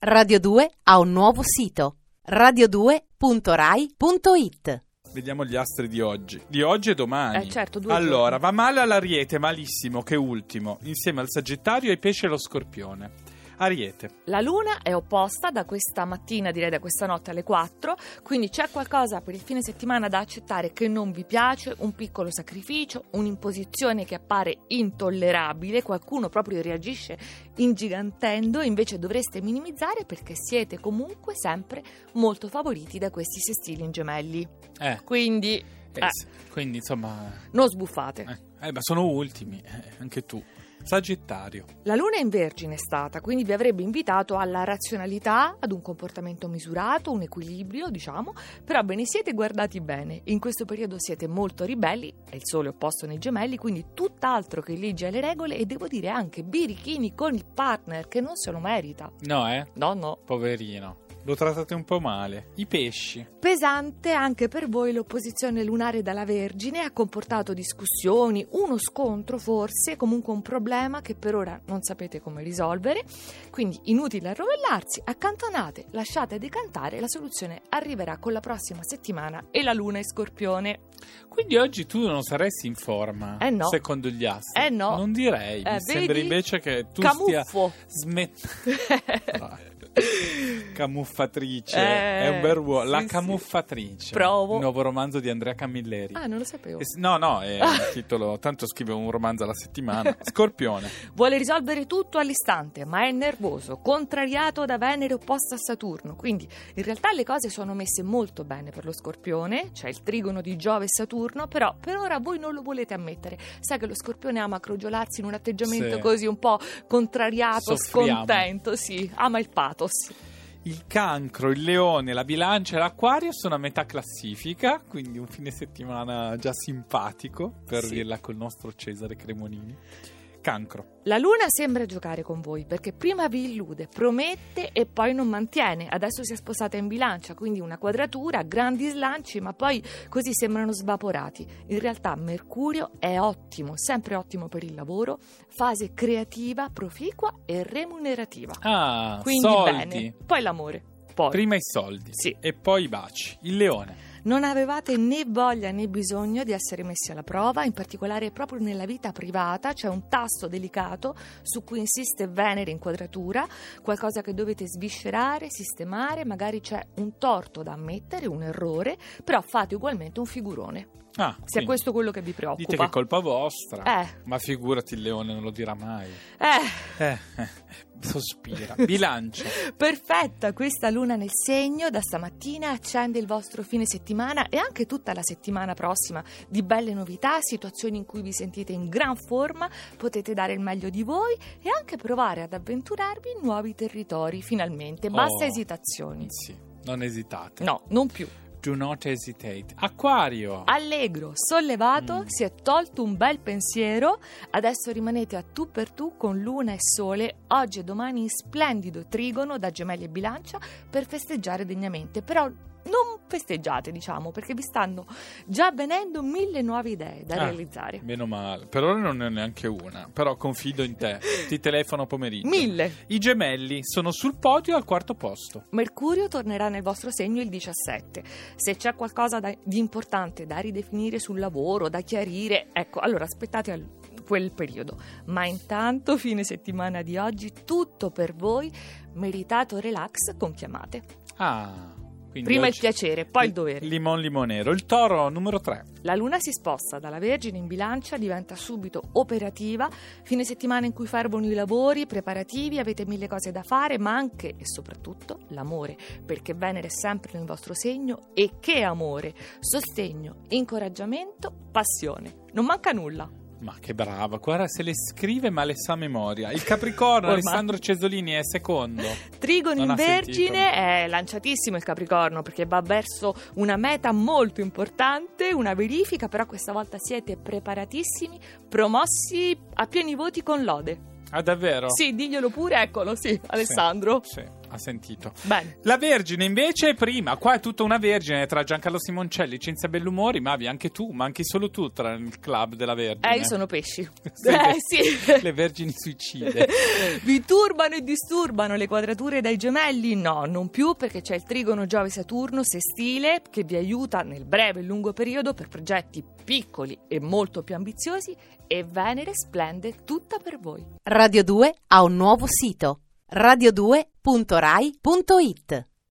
Radio 2 ha un nuovo sito radio2.rai.it Vediamo gli astri di oggi. Di oggi e domani. Eh, certo, due Allora, giorni. va male all'Ariete, malissimo, che ultimo, insieme al Sagittario, ai Pesci e allo Scorpione. Ariete. La luna è opposta da questa mattina, direi da questa notte alle 4, quindi c'è qualcosa per il fine settimana da accettare che non vi piace, un piccolo sacrificio, un'imposizione che appare intollerabile, qualcuno proprio reagisce ingigantendo, invece dovreste minimizzare perché siete comunque sempre molto favoriti da questi sestili in gemelli. Eh, Quindi eh, Eh. quindi insomma... non sbuffate. Eh, eh, ma sono ultimi, eh, anche tu. Sagittario. La luna è in vergine è stata, quindi vi avrebbe invitato alla razionalità, ad un comportamento misurato, un equilibrio, diciamo, però ve ne siete guardati bene. In questo periodo siete molto ribelli, è il sole opposto nei gemelli, quindi tutt'altro che legge alle regole e devo dire anche birichini con il partner che non se lo merita. No, eh? No, no. Poverino. Lo trattate un po' male. I pesci. Pesante anche per voi l'opposizione lunare dalla Vergine ha comportato discussioni, uno scontro forse, comunque un problema che per ora non sapete come risolvere, quindi inutile arrovellarsi, accantonate, lasciate decantare, la soluzione arriverà con la prossima settimana e la luna è scorpione. Quindi oggi tu non saresti in forma, Eh no. secondo gli astri. Eh no. Non direi. Eh, Mi sembra invece che tu stia Camuffo! smettendo. Camuffatrice, Eh, è un bel ruolo. sì, La sì. camuffatrice. Provo. Il nuovo romanzo di Andrea Camilleri. ah, non lo sapevo. Eh sì, No, no, è un titolo. Tanto scrive un romanzo alla settimana. Scorpione. Vuole risolvere tutto all'istante, ma è nervoso, contrariato da Venere opposta a Saturno. Quindi in realtà le cose sono messe molto bene per lo Scorpione, c'è il trigono di Giove e Saturno, però per ora voi non lo volete ammettere. Sai che lo Scorpione ama crogiolarsi in un atteggiamento Sì. così un po' contrariato, Soffriamo. scontento, sì, ama il pathos. Il cancro, il leone, la bilancia e l'acquario sono a metà classifica, quindi un fine settimana già simpatico, per Sì. dirla col nostro Cesare Cremonini. Cancro. La luna sembra giocare con voi perché prima vi illude, promette e poi non mantiene. Adesso si è sposata in bilancia, quindi una quadratura, grandi slanci, ma poi così sembrano svaporati. In realtà Mercurio è ottimo, sempre ottimo per il lavoro, fase creativa, proficua e remunerativa. Ah, Quindi soldi. bene. Poi l'amore. Poi. Prima i soldi Sì. e poi i baci. Il leone. Non avevate né voglia né bisogno di essere messi alla prova, in particolare proprio nella vita privata c'è un tasto delicato su cui insiste Venere in quadratura, qualcosa che dovete sviscerare, sistemare, magari c'è un torto da ammettere, un errore, però fate ugualmente un figurone. Ah, Se è questo quello che vi preoccupa. dite che è colpa vostra. Eh, Ma figurati, il leone non lo dirà mai. Eh, eh, sospira. Bilancia. perfetta questa luna nel segno, da stamattina accende il vostro fine settimana e anche tutta la settimana prossima di belle novità, situazioni in cui vi sentite in gran forma, potete dare il meglio di voi e anche provare ad avventurarvi in nuovi territori, finalmente. Basta Oh. esitazioni. Sì, non esitate. No, non più. Do not hesitate. Acquario. Allegro, sollevato, Mm. si è tolto un bel pensiero, adesso rimanete a tu per tu con luna e sole, oggi e domani in splendido trigono da gemelli e bilancia per festeggiare degnamente, però non festeggiate diciamo perché vi stanno già venendo mille nuove idee da Ah. realizzare. Meno male. Per ora non ne ho neanche una. Però confido in te. Ti telefono pomeriggio. Mille! I gemelli sono sul podio al quarto posto. Mercurio tornerà nel vostro segno il 17. Se c'è qualcosa da- di importante da ridefinire sul lavoro, da chiarire, ecco, allora aspettate al- quel periodo. Ma intanto, fine settimana di oggi, tutto per voi, meritato relax con chiamate. Ah. Quindi Prima il piacere, poi il dovere. Limon limonero. Il toro numero 3. La luna si sposta dalla Vergine in bilancia, diventa subito operativa. Fine settimana in cui fervono i lavori preparativi, avete mille cose da fare, ma anche e soprattutto l'amore, perché Venere è sempre nel vostro segno e che amore! Sostegno, incoraggiamento, passione. Non manca nulla. Ma che brava, guarda se le scrive ma le sa a memoria. Il Capricorno. Alessandro Cesolini è secondo. Trigono in Vergine è lanciatissimo il Capricorno perché va verso una meta molto importante, una verifica, però questa volta siete preparatissimi, promossi a pieni voti con lode. Ah, davvero? Sì, diglielo pure, eccolo, sì, Alessandro. Sì. Ha sentito. Bene. La Vergine invece prima, qua è tutta una Vergine tra Giancarlo Simoncelli, Cinzia Bellumori, Mavi, anche tu, manchi solo tu tra il club della Vergine. Eh, io sono pesci. Sì, eh, le- sì. Le Vergini suicide. Vi turbano e disturbano le quadrature dai gemelli? No, non più perché c'è il trigono Giove-Saturno sestile che vi aiuta nel breve e lungo periodo per progetti piccoli e molto più ambiziosi e Venere splende tutta per voi. Radio 2 ha un nuovo sito radio2.rai.it